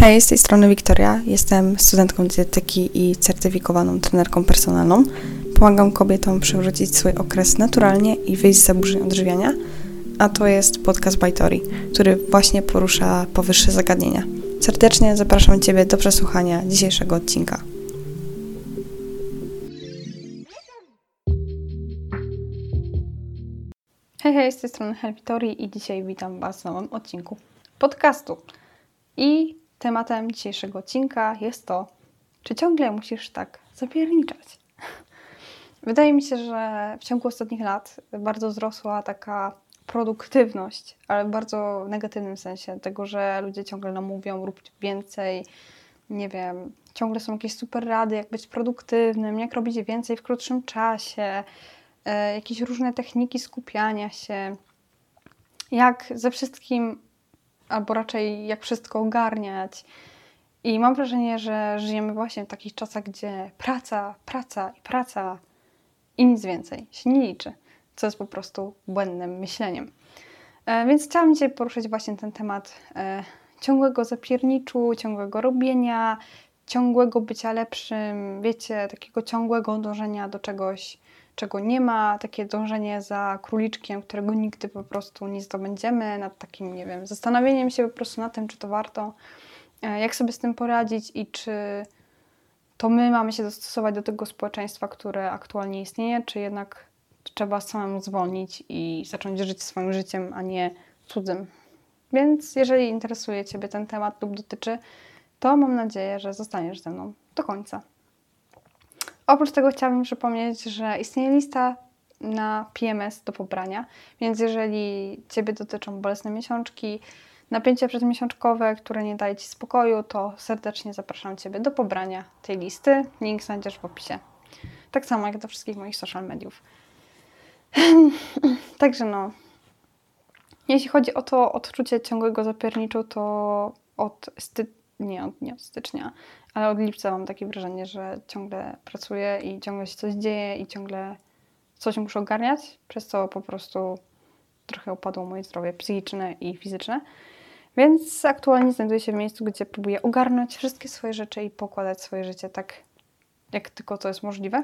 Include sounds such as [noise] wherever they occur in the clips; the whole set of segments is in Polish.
Hej, z tej strony Wiktoria. Jestem studentką dietetyki i certyfikowaną trenerką personalną. Pomagam kobietom przywrócić swój okres naturalnie i wyjść z zaburzeń odżywiania. A to jest podcast by Tori, który właśnie porusza powyższe zagadnienia. Serdecznie zapraszam Ciebie do przesłuchania dzisiejszego odcinka. Hej, hej, z tej strony Helvitori i dzisiaj witam Was w nowym odcinku podcastu. I tematem dzisiejszego odcinka jest to, czy ciągle musisz tak zapierniczać. [laughs] Wydaje mi się, że w ciągu ostatnich lat bardzo wzrosła taka produktywność, ale w bardzo negatywnym sensie, tego, że ludzie ciągle nam mówią, rób więcej, nie wiem, ciągle są jakieś super rady, jak być produktywnym, jak robić więcej w krótszym czasie, e, jakieś różne techniki skupiania się, jak ze wszystkim albo raczej jak wszystko ogarniać. I mam wrażenie, że żyjemy właśnie w takich czasach, gdzie praca, praca i praca i nic więcej się nie liczy, co jest po prostu błędnym myśleniem. E, więc chciałam dzisiaj poruszyć właśnie ten temat e, ciągłego zapierniczu, ciągłego robienia, ciągłego bycia lepszym, wiecie, takiego ciągłego dążenia do czegoś, czego nie ma, takie dążenie za króliczkiem, którego nigdy po prostu nie zdobędziemy, nad takim, nie wiem, zastanowieniem się po prostu na tym, czy to warto, e, jak sobie z tym poradzić i czy to my mamy się dostosować do tego społeczeństwa, które aktualnie istnieje, czy jednak trzeba samemu zwolnić i zacząć żyć swoim życiem, a nie cudzym. Więc jeżeli interesuje Ciebie ten temat lub dotyczy, to mam nadzieję, że zostaniesz ze mną do końca. Oprócz tego chciałabym przypomnieć, że istnieje lista na PMS do pobrania, więc jeżeli Ciebie dotyczą bolesne miesiączki, napięcie przedmiesiączkowe, które nie daje Ci spokoju, to serdecznie zapraszam Ciebie do pobrania tej listy. Link znajdziesz w opisie. Tak samo jak do wszystkich moich social mediów. [clears throat] Także no, jeśli chodzi o to odczucie ciągłego zapierniczu, to od stycznia nie od, nie od stycznia, ale od lipca mam takie wrażenie, że ciągle pracuję i ciągle się coś dzieje i ciągle coś muszę ogarniać, przez co po prostu trochę upadło moje zdrowie psychiczne i fizyczne. Więc aktualnie znajduję się w miejscu, gdzie próbuję ogarnąć wszystkie swoje rzeczy i pokładać swoje życie tak, jak tylko to jest możliwe.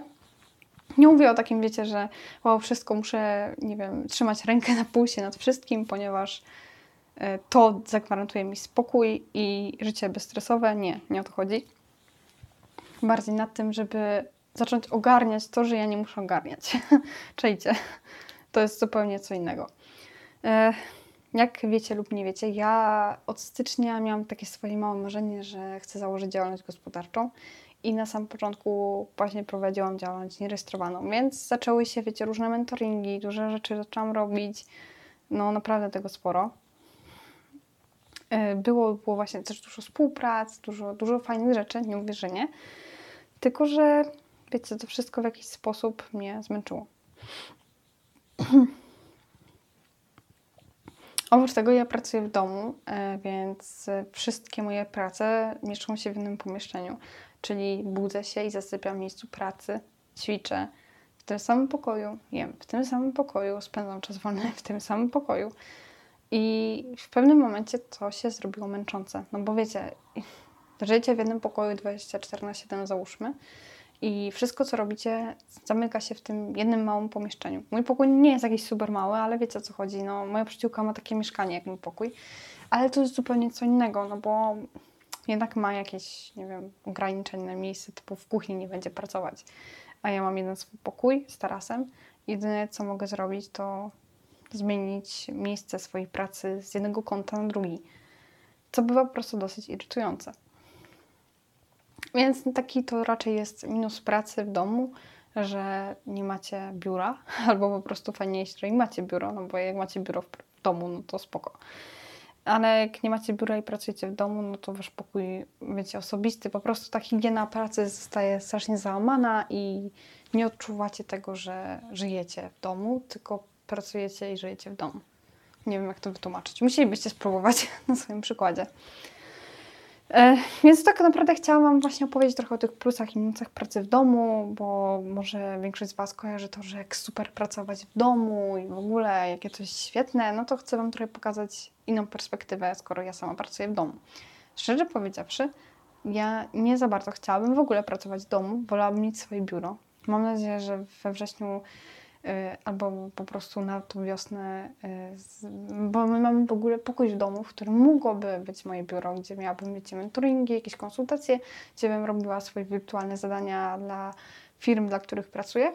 Nie mówię o takim, wiecie, że wow, wszystko muszę, nie wiem, trzymać rękę na pulsie nad wszystkim, ponieważ to zagwarantuje mi spokój i życie bezstresowe. Nie, nie o to chodzi. Bardziej nad tym, żeby zacząć ogarniać to, że ja nie muszę ogarniać. [laughs] Czejcie. To jest zupełnie co innego. E, jak wiecie lub nie wiecie, ja od stycznia miałam takie swoje małe marzenie, że chcę założyć działalność gospodarczą i na samym początku właśnie prowadziłam działalność nierejestrowaną, więc zaczęły się, wiecie, różne mentoringi, duże rzeczy zaczęłam robić, no naprawdę tego sporo. E, było, było właśnie też dużo współprac, dużo, dużo fajnych rzeczy, nie mówię, że nie. Tylko, że wiecie, to wszystko w jakiś sposób mnie zmęczyło. [clears throat] Oprócz tego ja pracuję w domu, e, więc wszystkie moje prace mieszczą się w jednym pomieszczeniu. Czyli budzę się i zasypiam w miejscu pracy, ćwiczę w tym samym pokoju, jem w tym samym pokoju, spędzam czas wolny w tym samym pokoju. I w pewnym momencie to się zrobiło męczące. No bo wiecie, żyjecie w jednym pokoju 24 na 7 załóżmy i wszystko co robicie zamyka się w tym jednym małym pomieszczeniu. Mój pokój nie jest jakiś super mały, ale wiecie o co chodzi. No, moja przyjaciółka ma takie mieszkanie jak mój pokój, ale to jest zupełnie co innego, no bo jednak ma jakieś, nie wiem, ograniczone miejsce, typu w kuchni nie będzie pracować. A ja mam jeden swój pokój z tarasem. Jedyne co mogę zrobić to zmienić miejsce swojej pracy z jednego kąta na drugi, co bywa po prostu dosyć irytujące. Więc taki to raczej jest minus pracy w domu, że nie macie biura, [laughs] albo po prostu fajnie że macie biuro, no bo jak macie biuro w domu, no to spoko. Ale jak nie macie biura i pracujecie w domu, no to wasz pokój, wiecie, osobisty, po prostu ta higiena pracy zostaje strasznie załamana i nie odczuwacie tego, że żyjecie w domu, tylko pracujecie i żyjecie w domu. Nie wiem, jak to wytłumaczyć. Musielibyście spróbować [laughs] na swoim przykładzie. E, więc tak naprawdę chciałam Wam właśnie opowiedzieć trochę o tych plusach i minusach pracy w domu, bo może większość z Was kojarzy to, że jak super pracować w domu i w ogóle jakie jest świetne, no to chcę Wam trochę pokazać inną perspektywę, skoro ja sama pracuję w domu. szczerze powiedziawszy, ja nie za bardzo chciałabym w ogóle pracować w domu, wolałabym mieć swoje biuro. Mam nadzieję, że we wrześniu albo po prostu na tą wiosnę, z, bo my mamy w ogóle pokój w domu, w którym mogłoby być moje biuro, gdzie miałabym mieć mentoringi, jakieś konsultacje, gdzie bym robiła swoje wirtualne zadania dla firm, dla których pracuję.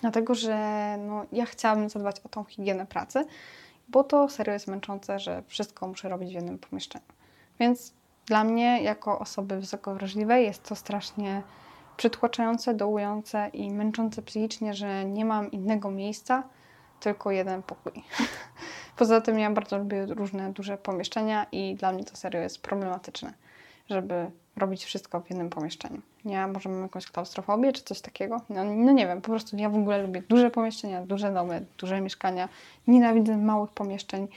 Dlatego, że no, ja chciałabym zadbać o tą higienę pracy, bo to serio jest męczące, że wszystko muszę robić w jednym pomieszczeniu. Więc dla mnie, jako osoby wysoko wrażliwej, jest to strasznie przytłaczające, dołujące i męczące psychicznie, że nie mam innego miejsca, tylko jeden pokój. [laughs] Poza tym ja bardzo lubię różne duże pomieszczenia i dla mnie to serio jest problematyczne, żeby robić wszystko w jednym pomieszczeniu. Ja może mam jakąś klaustrofobię czy coś takiego? No, no, nie wiem, po prostu ja w ogóle lubię duże pomieszczenia, duże domy, duże mieszkania. Nienawidzę małych pomieszczeń.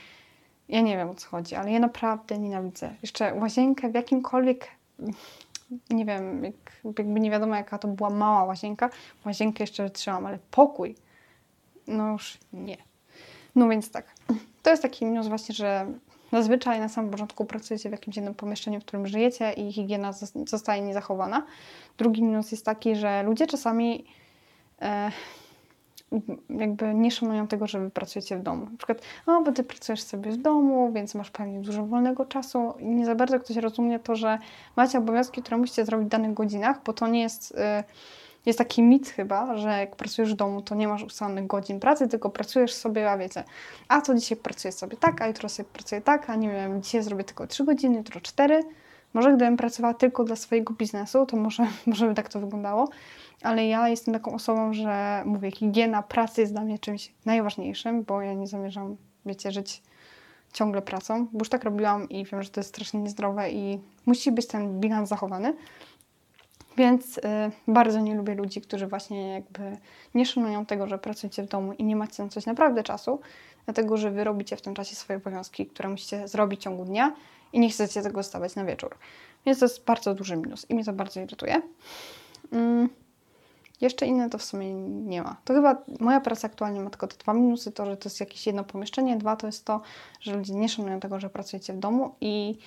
Ja nie wiem o co chodzi, ale ja naprawdę nienawidzę. Jeszcze łazienkę w jakimkolwiek, nie wiem, jak, jakby nie wiadomo jaka to była mała łazienka. Łazienkę jeszcze wytrzymam, ale pokój, no już nie. No więc tak, to jest taki minus właśnie, że Zazwyczaj na samym początku pracujecie w jakimś jednym pomieszczeniu, w którym żyjecie i higiena zostaje niezachowana. Drugi minus jest taki, że ludzie czasami e, jakby nie szanują tego, że wy pracujecie w domu. Na przykład, o, bo ty pracujesz sobie w domu, więc masz pewnie dużo wolnego czasu i nie za bardzo ktoś rozumie to, że macie obowiązki, które musicie zrobić w danych godzinach, bo to nie jest... E, jest taki mit chyba, że jak pracujesz w domu, to nie masz ustalonych godzin pracy, tylko pracujesz sobie, a wiecie, a to dzisiaj pracuję sobie tak, a jutro sobie pracuję tak, a nie wiem, dzisiaj zrobię tylko 3 godziny, jutro 4. Może gdybym pracowała tylko dla swojego biznesu, to może, [laughs] może by tak to wyglądało, ale ja jestem taką osobą, że mówię, higiena pracy jest dla mnie czymś najważniejszym, bo ja nie zamierzam, wiecie, żyć ciągle pracą, bo już tak robiłam i wiem, że to jest strasznie niezdrowe i musi być ten bilans zachowany. Więc y, bardzo nie lubię ludzi, którzy właśnie jakby nie szanują tego, że pracujecie w domu i nie macie na coś naprawdę czasu, dlatego że wy robicie w tym czasie swoje obowiązki, które musicie zrobić w ciągu dnia i nie chcecie tego zostawiać na wieczór. Więc to jest bardzo duży minus i mnie to bardzo irytuje. Mm. Jeszcze inne to w sumie nie ma. To chyba moja praca aktualnie ma tylko te dwa minusy, to, że to jest jakieś jedno pomieszczenie, dwa to jest to, że ludzie nie szanują tego, że pracujecie w domu i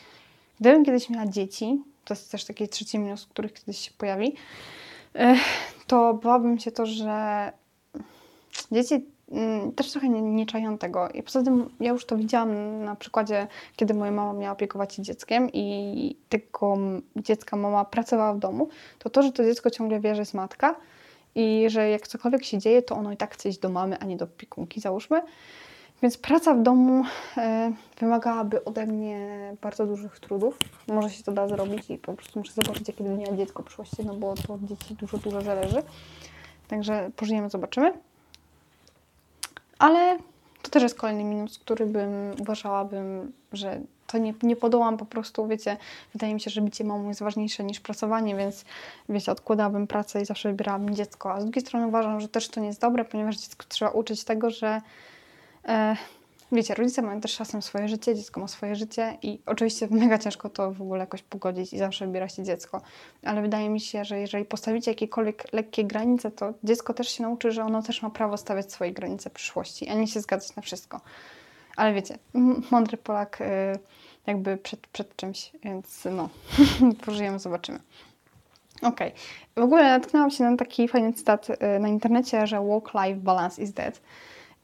gdybym kiedyś miała dzieci, to jest też taki trzeci minus, który kiedyś się pojawi, to bałabym się to, że dzieci też trochę nie, nie czają tego. I poza tym ja już to widziałam na przykładzie, kiedy moja mama miała opiekować się dzieckiem i tego dziecka mama pracowała w domu, to to, że to dziecko ciągle wie, że jest matka i że jak cokolwiek się dzieje, to ono i tak chce iść do mamy, a nie do opiekunki, załóżmy. Więc praca w domu e, wymagałaby ode mnie bardzo dużych trudów. Może się to da zrobić i po prostu muszę zobaczyć, jakie będzie miała dziecko w przyszłości, no bo to od dzieci dużo, dużo zależy. Także pożyjemy, zobaczymy. Ale to też jest kolejny minus, który bym uważałabym, że to nie, nie podołam po prostu, wiecie, wydaje mi się, że bycie mamą jest ważniejsze niż pracowanie, więc wiecie, odkładałabym pracę i zawsze wybierałabym dziecko. A z drugiej strony uważam, że też to nie jest dobre, ponieważ dziecko trzeba uczyć tego, że E, wiecie, rodzice mają też czasem swoje życie, dziecko ma swoje życie i oczywiście [laughs] mega ciężko to w ogóle jakoś pogodzić i zawsze wybiera się dziecko. Ale wydaje mi się, że jeżeli postawicie jakiekolwiek lekkie granice, to dziecko też się nauczy, że ono też ma prawo stawiać swoje granice przyszłości, a nie się zgadzać na wszystko. Ale wiecie, mądry Polak y, jakby przed, przed czymś, więc no, [laughs] pożyjemy, zobaczymy. Okej. Okay. W ogóle natknęłam się na taki fajny cytat y, na internecie, że work-life balance is dead.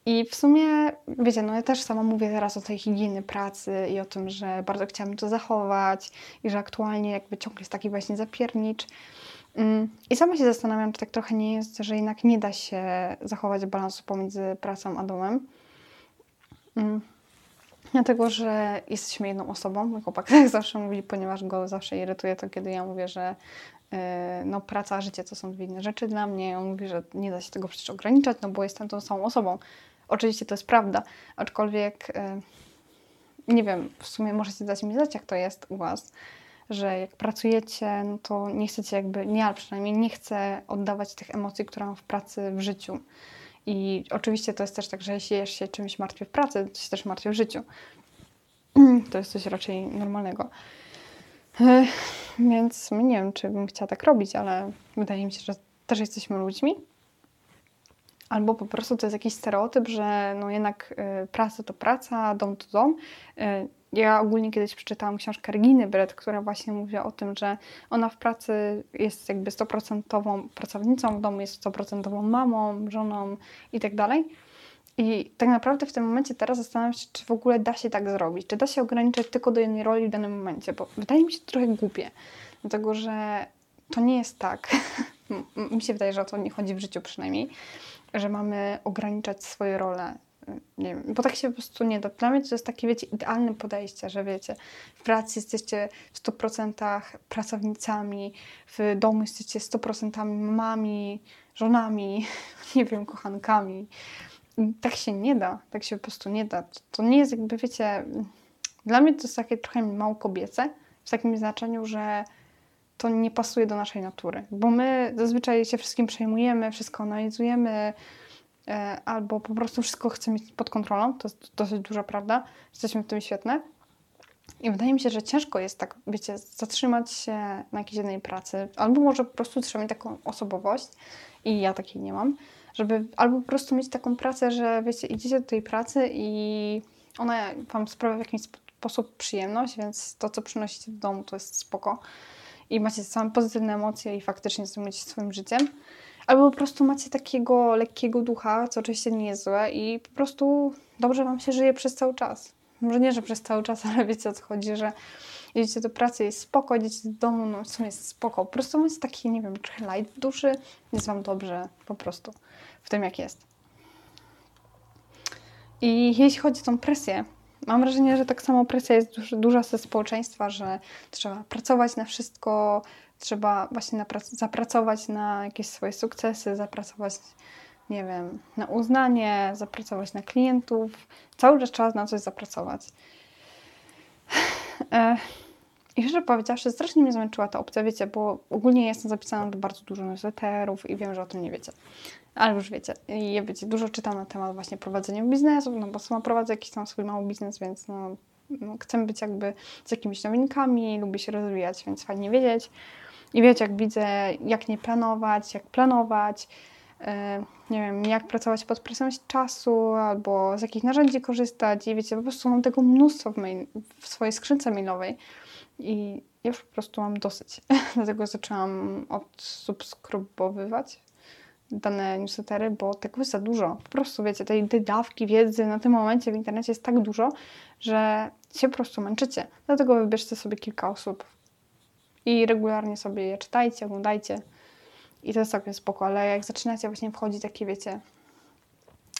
I w sumie, wiecie, no ja też sama mówię teraz o tej higieny pracy i o tym, że bardzo chciałabym to zachować i że aktualnie jakby ciągle jest taki właśnie zapiernicz. Mm, I sama się zastanawiam, czy tak trochę nie jest, że jednak nie da się zachować balansu pomiędzy pracą a domem. Mm, dlatego, że jesteśmy jedną osobą, mój chłopak [laughs] tak zawsze mówi, ponieważ go zawsze irytuje to, kiedy ja mówię, że e, no, praca, życie to są dwie inne rzeczy dla mnie. On mówi, że nie da się tego przecież ograniczać, no bo jestem tą samą osobą. Oczywiście to jest prawda, aczkolwiek e, nie wiem, w sumie możecie dać mi znać, jak to jest u Was, że jak pracujecie, no to nie chcecie jakby, nie, ale przynajmniej nie chcę oddawać tych emocji, które mam w pracy, w życiu. I oczywiście to jest też tak, że jeśli się czymś martwię w pracy, to się też martwię w życiu. [clears throat] To jest coś raczej normalnego. E, więc nie wiem, czy bym chciała tak robić, ale wydaje mi się, że też jesteśmy ludźmi Albo po prostu to jest jakiś stereotyp, że no jednak y, praca to praca, dom to dom. Y, ja ogólnie kiedyś przeczytałam książkę Reginy Brett, która właśnie mówi o tym, że ona w pracy jest jakby 100% pracownicą, w domu jest 100% mamą, żoną i tak dalej. I tak naprawdę w tym momencie teraz zastanawiam się, czy w ogóle da się tak zrobić, czy da się ograniczyć tylko do jednej roli w danym momencie, bo wydaje mi się to trochę głupie, dlatego że to nie jest tak, [laughs] mi się wydaje, że o to nie chodzi w życiu przynajmniej, że mamy ograniczać swoje role. Nie wiem, bo tak się po prostu nie da. Dla mnie to jest takie, wiecie, idealne podejście, że wiecie, w pracy jesteście w 100% pracownicami, w domu jesteście 100% mamami, żonami, [laughs] nie wiem, kochankami. Tak się nie da, tak się po prostu nie da. To nie jest jakby, wiecie, dla mnie to jest takie trochę mało kobiece, w takim znaczeniu, że to nie pasuje do naszej natury, bo my zazwyczaj się wszystkim przejmujemy, wszystko analizujemy, e, albo po prostu wszystko chcemy mieć pod kontrolą. To jest dosyć duża prawda. Jesteśmy w tym świetne. I wydaje mi się, że ciężko jest tak, wiecie, zatrzymać się na jakiejś jednej pracy, albo może po prostu trzeba mieć taką osobowość, i ja takiej nie mam, żeby albo po prostu mieć taką pracę, że wiecie, idziecie do tej pracy i ona Wam sprawia w jakiś sposób przyjemność, więc to, co przynosicie w domu, to jest spoko i macie same pozytywne emocje i faktycznie zajmujecie swoim życiem. Albo po prostu macie takiego lekkiego ducha, co oczywiście nie jest złe i po prostu dobrze Wam się żyje przez cały czas. Może nie, że przez cały czas, [laughs] ale wiecie o co chodzi, że jedziecie do pracy, jest spoko, jedziecie do domu, no co jest spoko. Po prostu macie taki, nie wiem, light w duszy, jest Wam dobrze po prostu w tym, jak jest. I jeśli chodzi o tą presję, Mam wrażenie, że tak samo presja jest duż, duża ze społeczeństwa, że trzeba pracować na wszystko, trzeba właśnie zapracować na jakieś swoje sukcesy, zapracować, nie wiem, na uznanie, zapracować na klientów. Cały czas trzeba na coś zapracować. I szczerze powiedziawszy, strasznie mnie zmęczyła ta opcja, wiecie, bo ogólnie jestem zapisana do bardzo dużo newsletterów i wiem, że o tym nie wiecie. Ale już wiecie, ja wiecie, dużo czytam na temat właśnie prowadzenia biznesu, no bo sama prowadzę jakiś tam swój mały biznes, więc no, no chcę być jakby z jakimiś nowinkami, lubię się rozwijać, więc fajnie wiedzieć. I wiecie, jak widzę, jak nie planować, jak planować, nie wiem, jak pracować pod presją czasu, albo z jakich narzędzi korzystać. I wiecie, po prostu mam tego mnóstwo w, mail, w swojej skrzynce mailowej. I już po prostu mam dosyć. [laughs] Dlatego zaczęłam odsubskrybowywać dane newslettery, bo tego jest za dużo. Po prostu, wiecie, tej, tej dawki wiedzy na tym momencie w internecie jest tak dużo, że się po prostu męczycie. Dlatego wybierzcie sobie kilka osób i regularnie sobie je czytajcie, oglądajcie. I to jest całkiem spoko, ale jak zaczynacie właśnie wchodzić takie, wiecie,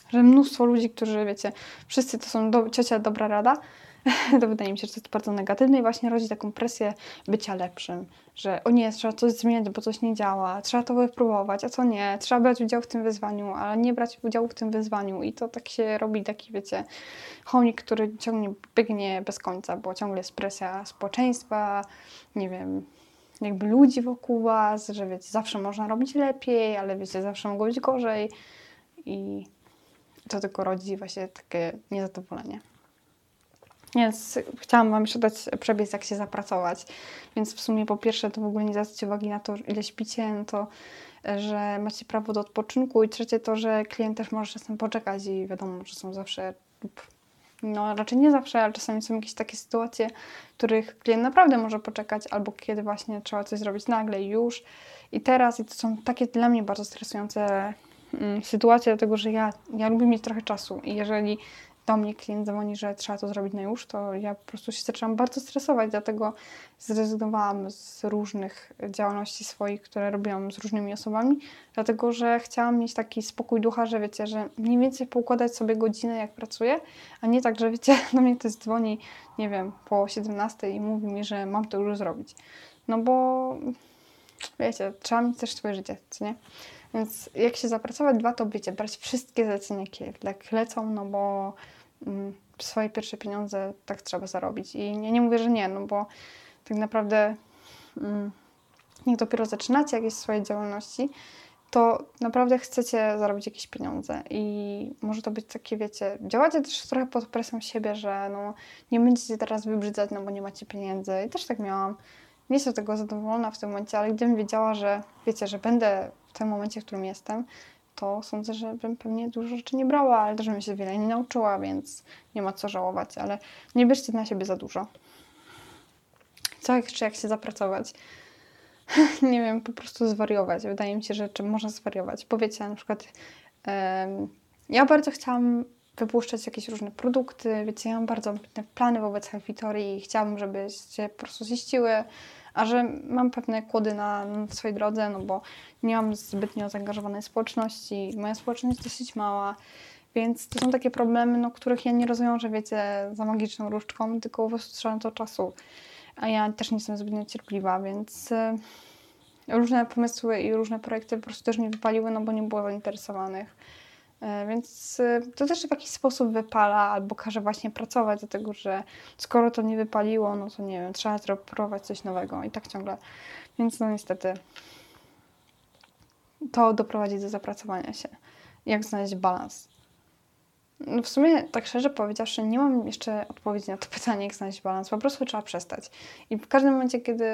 że mnóstwo ludzi, którzy, wiecie, wszyscy to są do, ciocia dobra rada, [laughs] to wydaje mi się, że to jest bardzo negatywne i właśnie rodzi taką presję bycia lepszym, że o nie, trzeba coś zmieniać, bo coś nie działa, trzeba to wypróbować, a co nie, trzeba brać udział w tym wyzwaniu, ale nie brać udziału w tym wyzwaniu. I to tak się robi taki, wiecie, chomik, który ciągnie, biegnie bez końca, bo ciągle jest presja społeczeństwa, nie wiem, jakby ludzi wokół was, że wiecie, zawsze można robić lepiej, ale wiecie, zawsze mogło być gorzej i to tylko rodzi właśnie takie niezadowolenie. Więc chciałam Wam jeszcze dać przebieg, jak się zapracować. Więc w sumie po pierwsze to w ogóle nie zwracajcie uwagi na to, ile śpicie, no to że macie prawo do odpoczynku i trzecie to, że klient też może czasem poczekać i wiadomo, że są zawsze no raczej nie zawsze, ale czasami są jakieś takie sytuacje, w których klient naprawdę może poczekać, albo kiedy właśnie trzeba coś zrobić nagle już. I teraz i to są takie dla mnie bardzo stresujące mm, sytuacje, dlatego że ja, ja lubię mieć trochę czasu i jeżeli do mnie klient dzwoni, że trzeba to zrobić na już, to ja po prostu się zaczęłam bardzo stresować, dlatego zrezygnowałam z różnych działalności swoich, które robiłam z różnymi osobami, dlatego że chciałam mieć taki spokój ducha, że wiecie, że mniej więcej poukładać sobie godzinę, jak pracuję, a nie tak, że wiecie, [laughs] do mnie ktoś dzwoni, nie wiem, po 17 i mówi mi, że mam to już zrobić. No bo wiecie, trzeba mieć też swoje życie, co nie? Więc jak się zapracować dwa, to wiecie, brać wszystkie zlecenia, jak lecą, no bo mm, swoje pierwsze pieniądze tak trzeba zarobić. I nie, nie mówię, że nie, no bo tak naprawdę mm, jak dopiero zaczynacie jakieś swoje działalności, to naprawdę chcecie zarobić jakieś pieniądze i może to być takie, wiecie, działacie też trochę pod presją siebie, że no, nie będziecie teraz wybrzydzać, no bo nie macie pieniędzy i też tak miałam. Nie jestem tego zadowolona w tym momencie, ale gdybym wiedziała, że wiecie, że będę tym momencie, w którym jestem, to sądzę, że bym pewnie dużo rzeczy nie brała, ale też bym się wiele nie nauczyła, więc nie ma co żałować, ale nie bierzcie na siebie za dużo. Co jeszcze, jak się zapracować? [laughs] nie wiem, po prostu zwariować. Wydaje mi się, że można zwariować. Powiecie na przykład, ja bardzo chciałam wypuszczać jakieś różne produkty, wiecie, ja mam bardzo ambitne plany wobec Helfitory i chciałabym, żebyście po prostu ziściły, a że mam pewne kłody na, na swojej drodze, no bo nie mam zbytnio zaangażowanej społeczności, moja społeczność dosyć mała, więc to są takie problemy, no, których ja nie rozwiążę, wiecie, za magiczną różdżką, tylko po prostu trzeba to czasu. A ja też nie jestem zbytnio cierpliwa, więc y, różne pomysły i różne projekty po prostu też nie wypaliły, no bo nie było zainteresowanych. E, więc y, to też w jakiś sposób wypala albo każe właśnie pracować, dlatego że skoro to nie wypaliło, no to nie wiem, trzeba próbować coś nowego i tak ciągle. Więc no niestety to doprowadzi do zapracowania się. Jak znaleźć balans? No w sumie, tak szczerze powiedziawszy, nie mam jeszcze odpowiedzi na to [laughs] pytanie, jak znaleźć balans. Po prostu trzeba przestać. I w każdym momencie, kiedy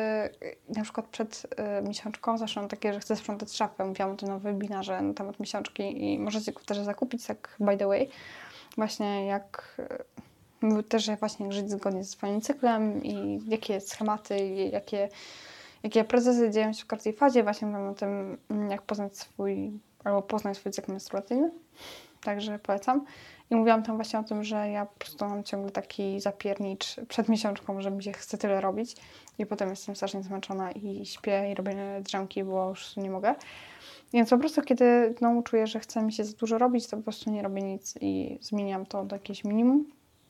na przykład przed y, miesiączką zaszłam takie, że chcę sprzątać szafę, mówiłam o tym na webinarze na temat miesiączki i możecie go też zakupić, tak by the way. Właśnie jak y, też właśnie żyć zgodnie ze swoim cyklem i jakie schematy, jakie, jakie procesy dzieją się w każdej fazie. Właśnie mówiłam o tym, jak poznać swój, albo poznać swój cykl menstruacyjny także polecam. I mówiłam tam właśnie o tym, że ja po prostu mam ciągle taki zapiernicz przed miesiączką, że mi się chce tyle robić i potem jestem strasznie zmęczona i śpię i robię drzemki, bo już nie mogę. Więc po prostu kiedy no, czuję, że chce mi się za dużo robić, to po prostu nie robię nic i zmieniam to do jakiegoś minimum,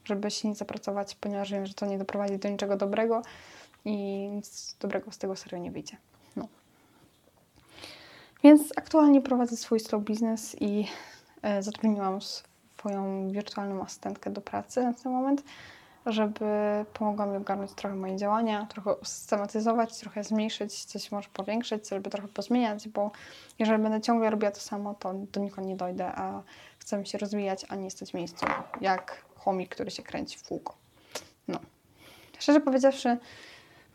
żeby się nie zapracować, ponieważ wiem, że to nie doprowadzi do niczego dobrego i nic dobrego z tego serio nie wyjdzie. No. Więc aktualnie prowadzę swój slow business i zatrudniłam swoją wirtualną asystentkę do pracy na ten moment, żeby pomogła mi ogarnąć trochę moje działania, trochę usystematyzować, trochę zmniejszyć, coś może powiększyć, żeby trochę pozmieniać, bo jeżeli będę ciągle robiła to samo, to do nikąd nie dojdę, a chcę się rozwijać, a nie stać w miejscu, jak chomik, który się kręci w kółko. No. Szczerze powiedziawszy,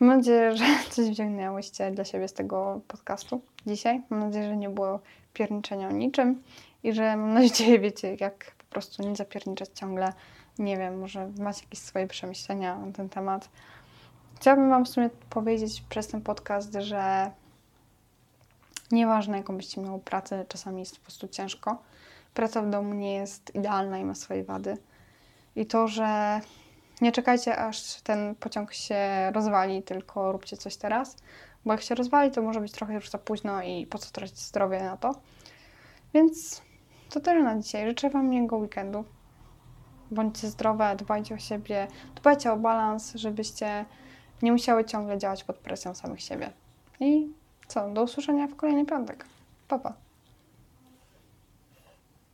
mam nadzieję, [laughs] że coś wziągnęłyście dla siebie z tego podcastu dzisiaj. Mam nadzieję, że nie było pierniczenia o niczym i że mam nadzieję, wiecie, jak po prostu nie zapierniczać ciągle. Nie wiem, może macie jakieś swoje przemyślenia na ten temat. Chciałabym Wam w sumie powiedzieć przez ten podcast, że nieważne jaką byście miały pracę, czasami jest po prostu ciężko. Praca w domu nie jest idealna i ma swoje wady. I to, że nie czekajcie aż ten pociąg się rozwali, tylko róbcie coś teraz, bo jak się rozwali, to może być trochę już za późno i po co tracić zdrowie na to. Więc to tyle na dzisiaj. Życzę Wam miłego weekendu. Bądźcie zdrowe, dbajcie o siebie, dbajcie o balans, żebyście nie musiały ciągle działać pod presją samych siebie. I co? Do usłyszenia w kolejny piątek. Pa, pa.